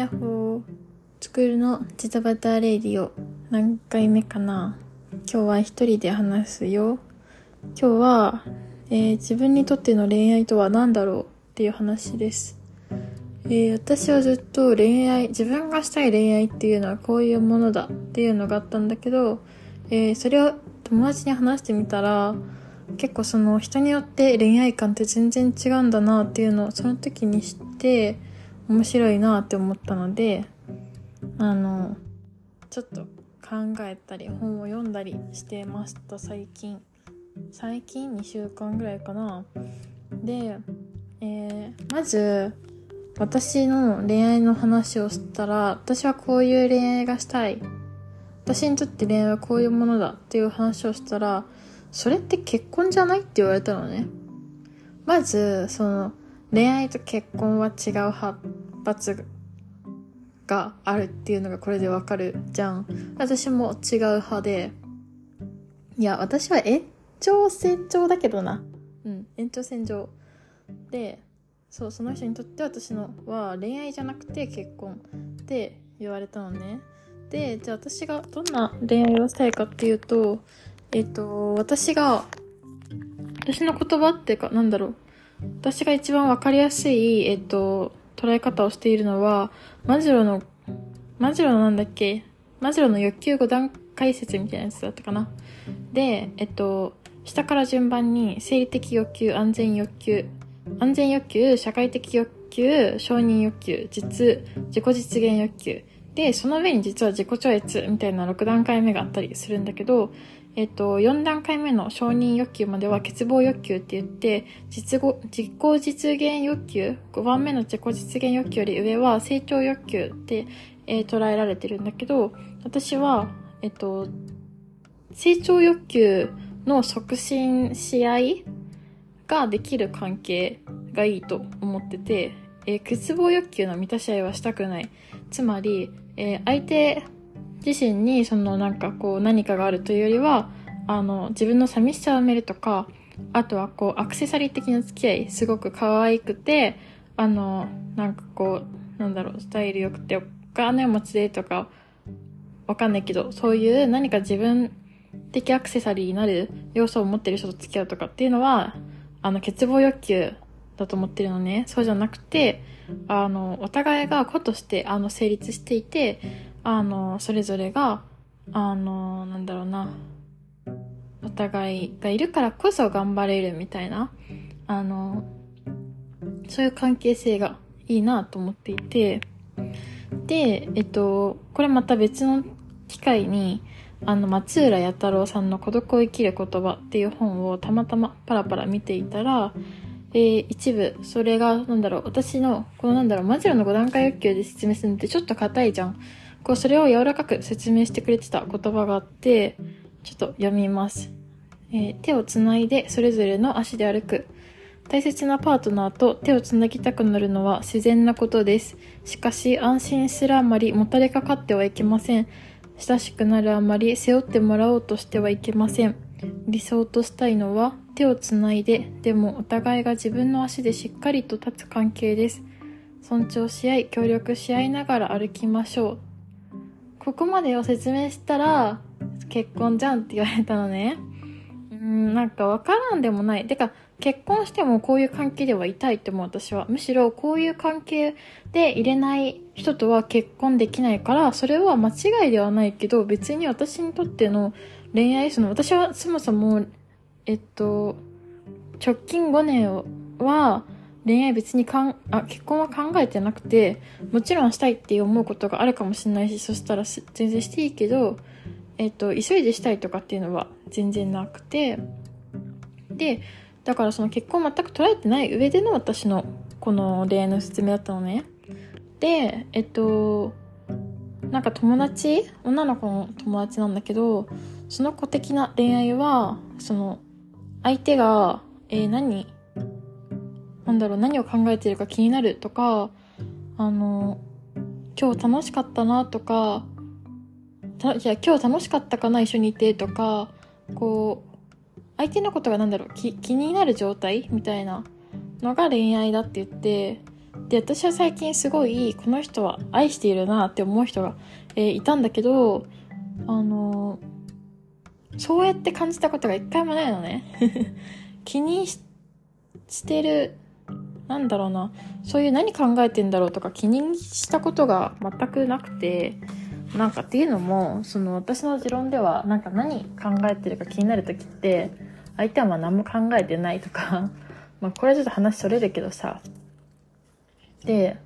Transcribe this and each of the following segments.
やっほー。作るのジタバタレディオ。何回目かな今日は一人で話すよ。今日は、えー自分にとっての恋愛とは何だろうっていう話です。えー私はずっと恋愛、自分がしたい恋愛っていうのはこういうものだっていうのがあったんだけど、えーそれを友達に話してみたら、結構その人によって恋愛観って全然違うんだなっていうのをその時に知って面白いなって思ったのであのちょっと考えたり本を読んだりしてました最近。最近？2週間ぐらいかな。で、えーまず私の恋愛の話をしたら私はこういう恋愛がしたい。私にとって恋愛はこういうものだっていう話をしたらそれって結婚じゃないって言われたのね。まず、その、恋愛と結婚は違う発発があるっていうのがこれでわかるじゃん。私も違う派で、いや、私は延長線上だけどな。うん、延長線上。で、そう、その人にとって私のは恋愛じゃなくて結婚って言われたのね。で、じゃあ私がどんな恋愛をしたいかっていうと、えっと、私が、私の言葉っていうか、なんだろう。私が一番わかりやすい、えっと、捉え方をしているのは、マジロの、マジロのなんだっけ？マジロの欲求5段階説みたいなやつだったかな。で、えっと、下から順番に、生理的欲求、安全欲求、安全欲求、社会的欲求、承認欲求、実、自己実現欲求。で、その上に実は自己超越みたいな6段階目があったりするんだけど、えっと、4段階目の承認欲求までは欠乏欲求って言って、実語自己実現欲求、5番目の自己実現欲求より上は成長欲求って、えー捉えられてるんだけど、私は、えっと、成長欲求の促進し合いができる関係がいいと思ってて、えー欠乏欲求の満たし合いはしたくない。つまり、えー相手自身にそのなんかこう何かがあるというよりは、あの、自分の寂しさを埋めるとか、あとはこうアクセサリー的な付き合い、すごく可愛くて、あの、なんかこう、なんだろう、スタイル良くて、お金持ちでとか、わかんないけど、そういう何か自分的アクセサリーになる要素を持ってる人と付き合うとかっていうのは、あの、欠乏欲求だと思ってるのね。そうじゃなくて、あの、お互いが子として、あの、成立していて、あの、それぞれが、あの、なんだろうな、お互いがいるからこそ頑張れるみたいな、あの、そういう関係性がいいなと思っていて、で、えっと、これまた別の機会に、あの、松浦弥太郎さんの孤独を生きる言葉っていう本をたまたまパラパラ見ていたら、えー一部、それが、なんだろう、私の、このなんだろう、マジロの5段階欲求で説明するのってちょっと硬いじゃん。こう、それを柔らかく説明してくれてた言葉があって、ちょっと読みます。えー手をつないで、それぞれの足で歩く。大切なパートナーと手をつなぎたくなるのは自然なことです。しかし、安心するあまりもたれかかってはいけません。親しくなるあまり背負ってもらおうとしてはいけません。理想としたいのは手をつないで、でもお互いが自分の足でしっかりと立つ関係です。尊重し合い、協力し合いながら歩きましょう。ここまでを説明したら、結婚じゃんって言われたのね。うん、なんかわからんでもない。てか、結婚してもこういう関係ではいたいって思う私は。むしろこういう関係で入れない人とは結婚できないから、それは間違いではないけど、別に私にとっての恋愛、その私はそもそも、えっと、直近5年は恋愛別にかん、あ、結婚は考えてなくて、もちろんしたいって思うことがあるかもしれないし、そしたら全然していいけど、えっと、急いでしたいとかっていうのは全然なくて、で、だからその結婚全く捉えてない上での私のこの恋愛の説明だったのね。で、えっと、なんか友達女の子の友達なんだけど、その子的な恋愛は、その、相手が、えー何？なんだろう、何を考えているか気になるとか、あの、今日楽しかったなとか、いや、今日楽しかったかな、一緒にいてとか、こう、相手のことがなんだろう、気気になる状態みたいなのが恋愛だって言って、で、私は最近すごい、この人は愛しているなって思う人が、えー、いたんだけど、あの、そうやって感じたことが一回もないのね。気にしてる、なんだろうな、そういう何考えてんだろうとか気にしたことが全くなくて、なんかっていうのも、その私の持論では、なんか何考えてるか気になる時って、相手はまあ何も考えてないとか、まあこれはちょっと話それるけどさ、で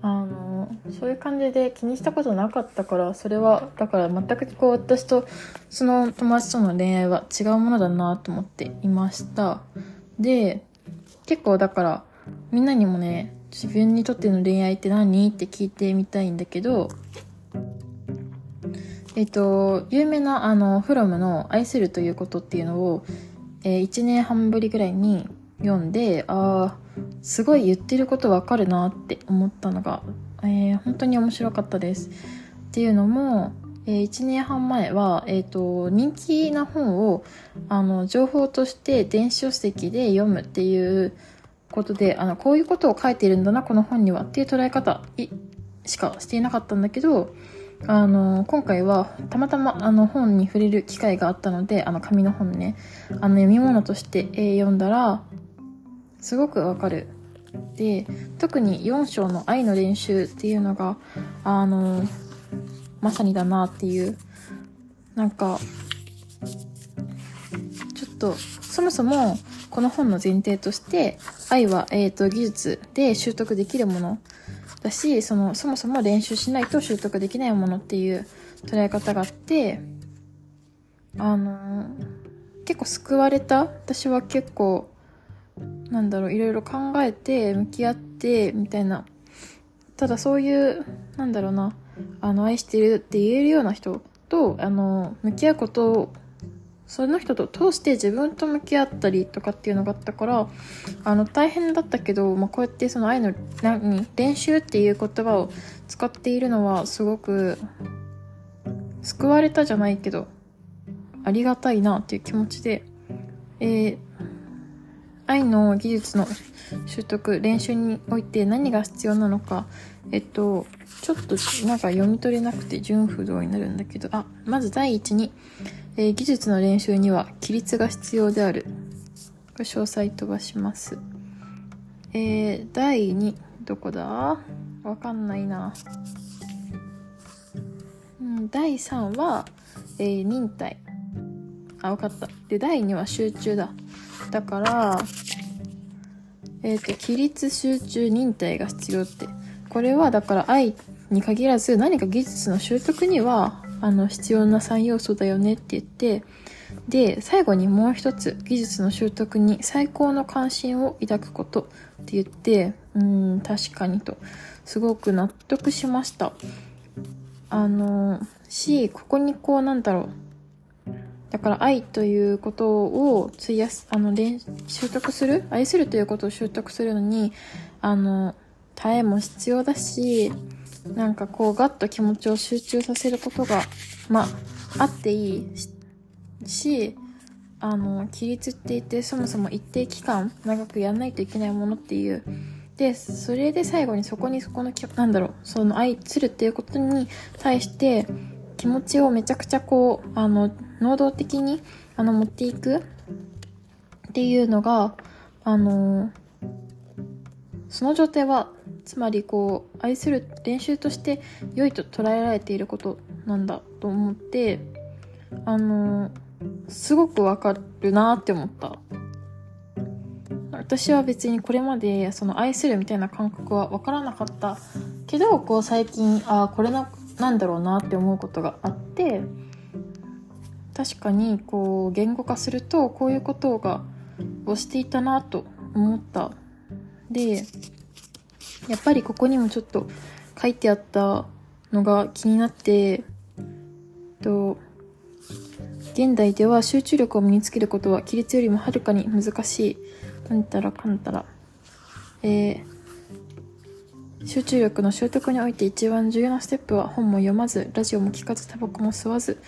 あのそういう感じで気にしたことなかったからそれはだから全くこう私とその友達との恋愛は違うものだなと思っていました。で結構だからみんなにもね自分にとっての恋愛って何？って聞いてみたいんだけどえっと有名なあのフロムの「愛するということ」っていうのを、えー、1年半ぶりぐらいに読んでああすごい言ってることわかるなって思ったのが、えー、本当に面白かったです。っていうのも、えー、1年半前は、えっ、ー、と、人気な本を、あの、情報として電子書籍で読むっていうことで、あの、こういうことを書いてるんだな、この本にはっていう捉え方しかしていなかったんだけど、あの、今回はたまたまあの本に触れる機会があったので、あの紙の本ね、あの読み物として、えー、読んだら、すごくわかる。で、特に4章の愛の練習っていうのが、あの、まさにだなっていう、なんか、ちょっと、そもそも、この本の前提として、愛は、えっ、ー、と、技術で習得できるものだし、その、そもそも練習しないと習得できないものっていう捉え方があって、あの、結構救われた。私は結構、なんだろういろいろ考えて向き合ってみたいな。ただそういうなんだろうなあの愛してるって言えるような人とあの向き合うことをその人と通して自分と向き合ったりとかっていうのがあったからあの大変だったけど、まあ、こうやってその愛の何練習っていう言葉を使っているのはすごく救われたじゃないけどありがたいなっていう気持ちで、えー、愛の技術の習得、練習において何が必要なのか、えっと、ちょっとなんか読み取れなくて純不動になるんだけど、あ、まず第一に、えー、技術の練習には規律が必要である。これ詳細飛ばします。えー、第2、どこだ？わかんないな。うん、第3は、えー、忍耐。あ、わかった。で、第2は集中だ。だから、えっ、ー、と、起立集中忍耐が必要って。これはだから愛に限らず何か技術の習得にはあの必要な3要素だよねって言ってで最後にもう一つ技術の習得に最高の関心を抱くことって言ってうん確かにとすごく納得しました。あのしここにこうなんだろうだから愛ということを費やす、あの練、習得する愛するということを習得するのに、あの、耐えも必要だし、なんかこうガッと気持ちを集中させることが、まあ、あっていいし、あの、規律って言ってそもそも一定期間長くやんないといけないものっていう。で、それで最後にそこにそこの、なんだろう、その愛するっていうことに対して、気持ちをめちゃくちゃこう、あの、能動的に、あの、持っていくっていうのが、あの、その状態は、つまりこう、愛する練習として良いと捉えられていることなんだと思って、あの、すごくわかるなって思った。私は別にこれまでその愛するみたいな感覚は分からなかったけどこう最近ああこれのなんだろうなって思うことがあって確かにこう言語化するとこういうことがをしていたなと思ったでやっぱりここにもちょっと書いてあったのが気になってと現代では集中力を身につけることは規律よりもはるかに難しい。なんたらかんたら。えー、集中力の習得において一番重要なステップは本も読まず、ラジオも聞かず、タバコも吸わず、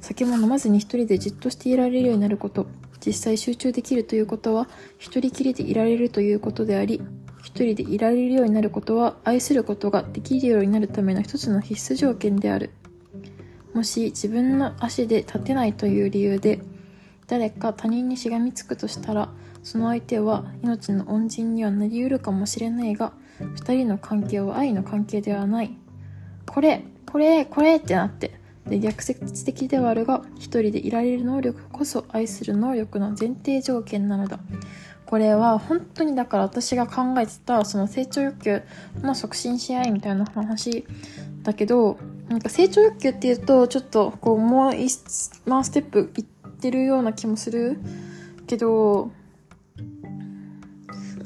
酒も飲まずに一人でじっとしていられるようになること。実際集中できるということは、一人きりでいられるということであり、一人でいられるようになることは愛することができるようになるための一つの必須条件である。もし自分の足で立てないという理由で誰か他人にしがみつくとしたらその相手は命の恩人にはなりうるかもしれないが2人の関係は愛の関係ではない。これこれこれってなってで逆説的ではあるが一人でいられる能力こそ愛する能力の前提条件なのだ。これは本当にだから私が考えてたその成長欲求の促進し合いみたいな話だけどなんか成長欲求っていうとちょっとこうもう一ワンステップいってるような気もするけど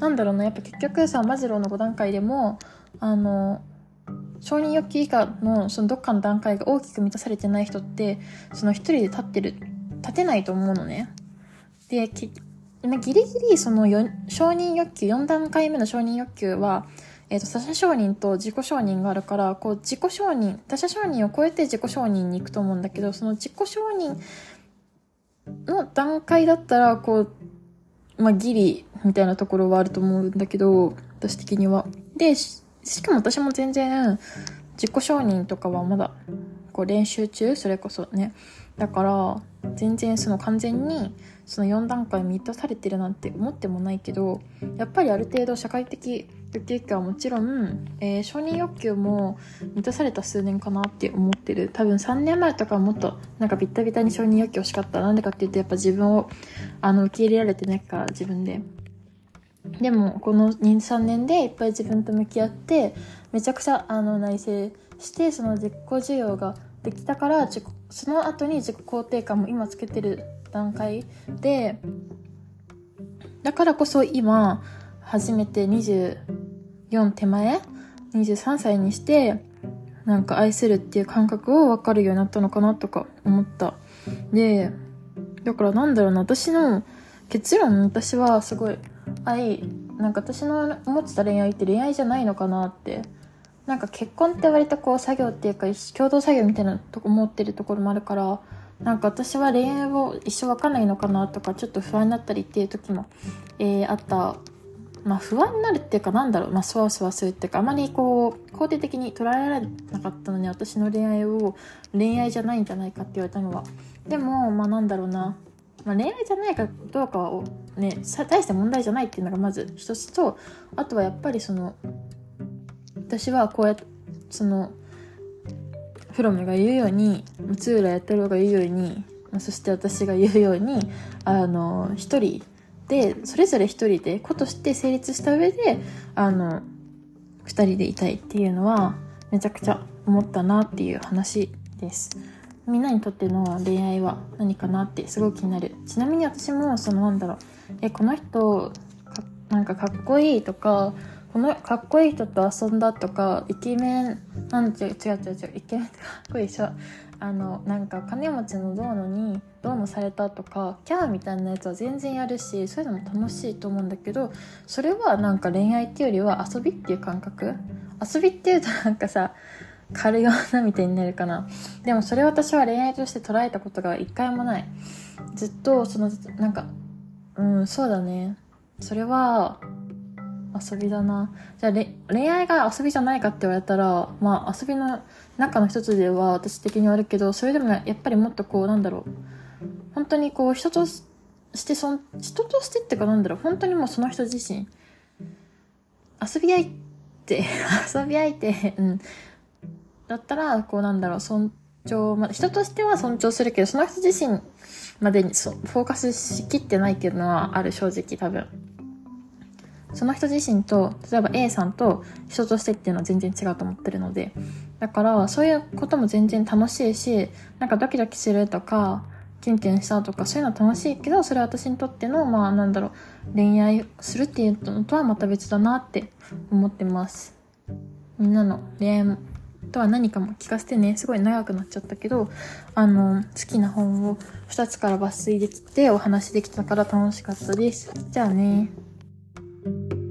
なんだろうなやっぱ結局さマズローの5段階でもあの承認欲求以下のそのどっかの段階が大きく満たされてない人ってその一人で立ってる立てないと思うのね。でギリギリその承認欲求4段階目の承認欲求はえーと、他者承認と自己承認があるからこう自己承認他者承認を超えて自己承認に行くと思うんだけどその自己承認の段階だったらこうまあ、ギリみたいなところはあると思うんだけど、私的には。で、しかも私も全然、自己承認とかはまだ、こう練習中？それこそね。だから、全然その完全に、その4段階満たされてるなんて思ってもないけど、やっぱりある程度社会的欲求期はもちろん、えー、承認欲求も満たされた数年かなって思ってる。多分3年前とかもっとなんかビッタビタに承認欲求欲しかった。なんでかっていうとやっぱ自分をあの受け入れられてないから自分で。でもこの23年でいっぱい自分と向き合ってめちゃくちゃあの内省してその自己需要ができたからその後に自己肯定感も今つけてる。段階でだからこそ今初めて24手前23歳にしてなんか愛するっていう感覚を分かるようになったのかなとか思った。でだからなんだろうな私の結論私はすごい愛なんか私の思ってた恋愛って恋愛じゃないのかなってなんか結婚って割とこう作業っていうか共同作業みたいなとこ思ってるところもあるからなんか私は恋愛を一生わかんないのかなとかちょっと不安になったりっていう時も、えー、あったまあ不安になるっていうかなんだろう、まあそわそわするっていうかあまりこう肯定的に捉えられなかったのに私の恋愛を恋愛じゃないんじゃないかって言われたのは。でも、まあなんだろうな。まあ恋愛じゃないかどうかをね、大して問題じゃないっていうのがまず一つと、あとはやっぱりその、私はこうやって、その、フロムが言うように、松浦や太郎が言うように、そして私が言うように、あの、一人でそれぞれ一人で子として成立した上であの二人でいたいっていうのはめちゃくちゃ思ったなっていう話です。みんなにとっての恋愛は何かなってすごく気になる。ちなみに私もそのなんだろうえこの人なんかかっこいいとかこのかっこいい人と遊んだとかイケメンなんて違う違う違うイケメンってかっこいいでしょあのなんか金持ちのどうのにどうのされたとかキャーみたいなやつは全然やるしそういうのも楽しいと思うんだけどそれはなんか恋愛っていうよりは遊びっていう感覚。遊びっていうとなんかさ軽い女みたいになるかな。でもそれ私は恋愛として捉えたことが一回もない。ずっとそのなんかうんそうだね。それは遊びだな。じゃあ恋愛が遊びじゃないかって言われたら、まあ遊びの中の一つでは私的にはあるけど、それでもやっぱりもっとこうなんだろう。本当にこう人としてそん、人としてってかなんだろう、本当にもうその人自身。遊び相手、遊び相手、うん。だったら、こうなんだろう、尊重、ま、人としては尊重するけど、その人自身までにフォーカスしきってないっていうのはある、正直多分。その人自身と例えば A さんと人としてっていうのは全然違うと思ってるのでだからそういうことも全然楽しいしなんかドキドキするとかキュンキュンしたとかそういうのは楽しいけどそれは私にとってのまあなんだろう恋愛するっていうのとはまた別だなって思ってます。みんなの恋愛とは何かも聞かせてねすごい長くなっちゃったけどあの好きな本を2つから抜粋できてお話できたから楽しかったです。じゃあね。thank you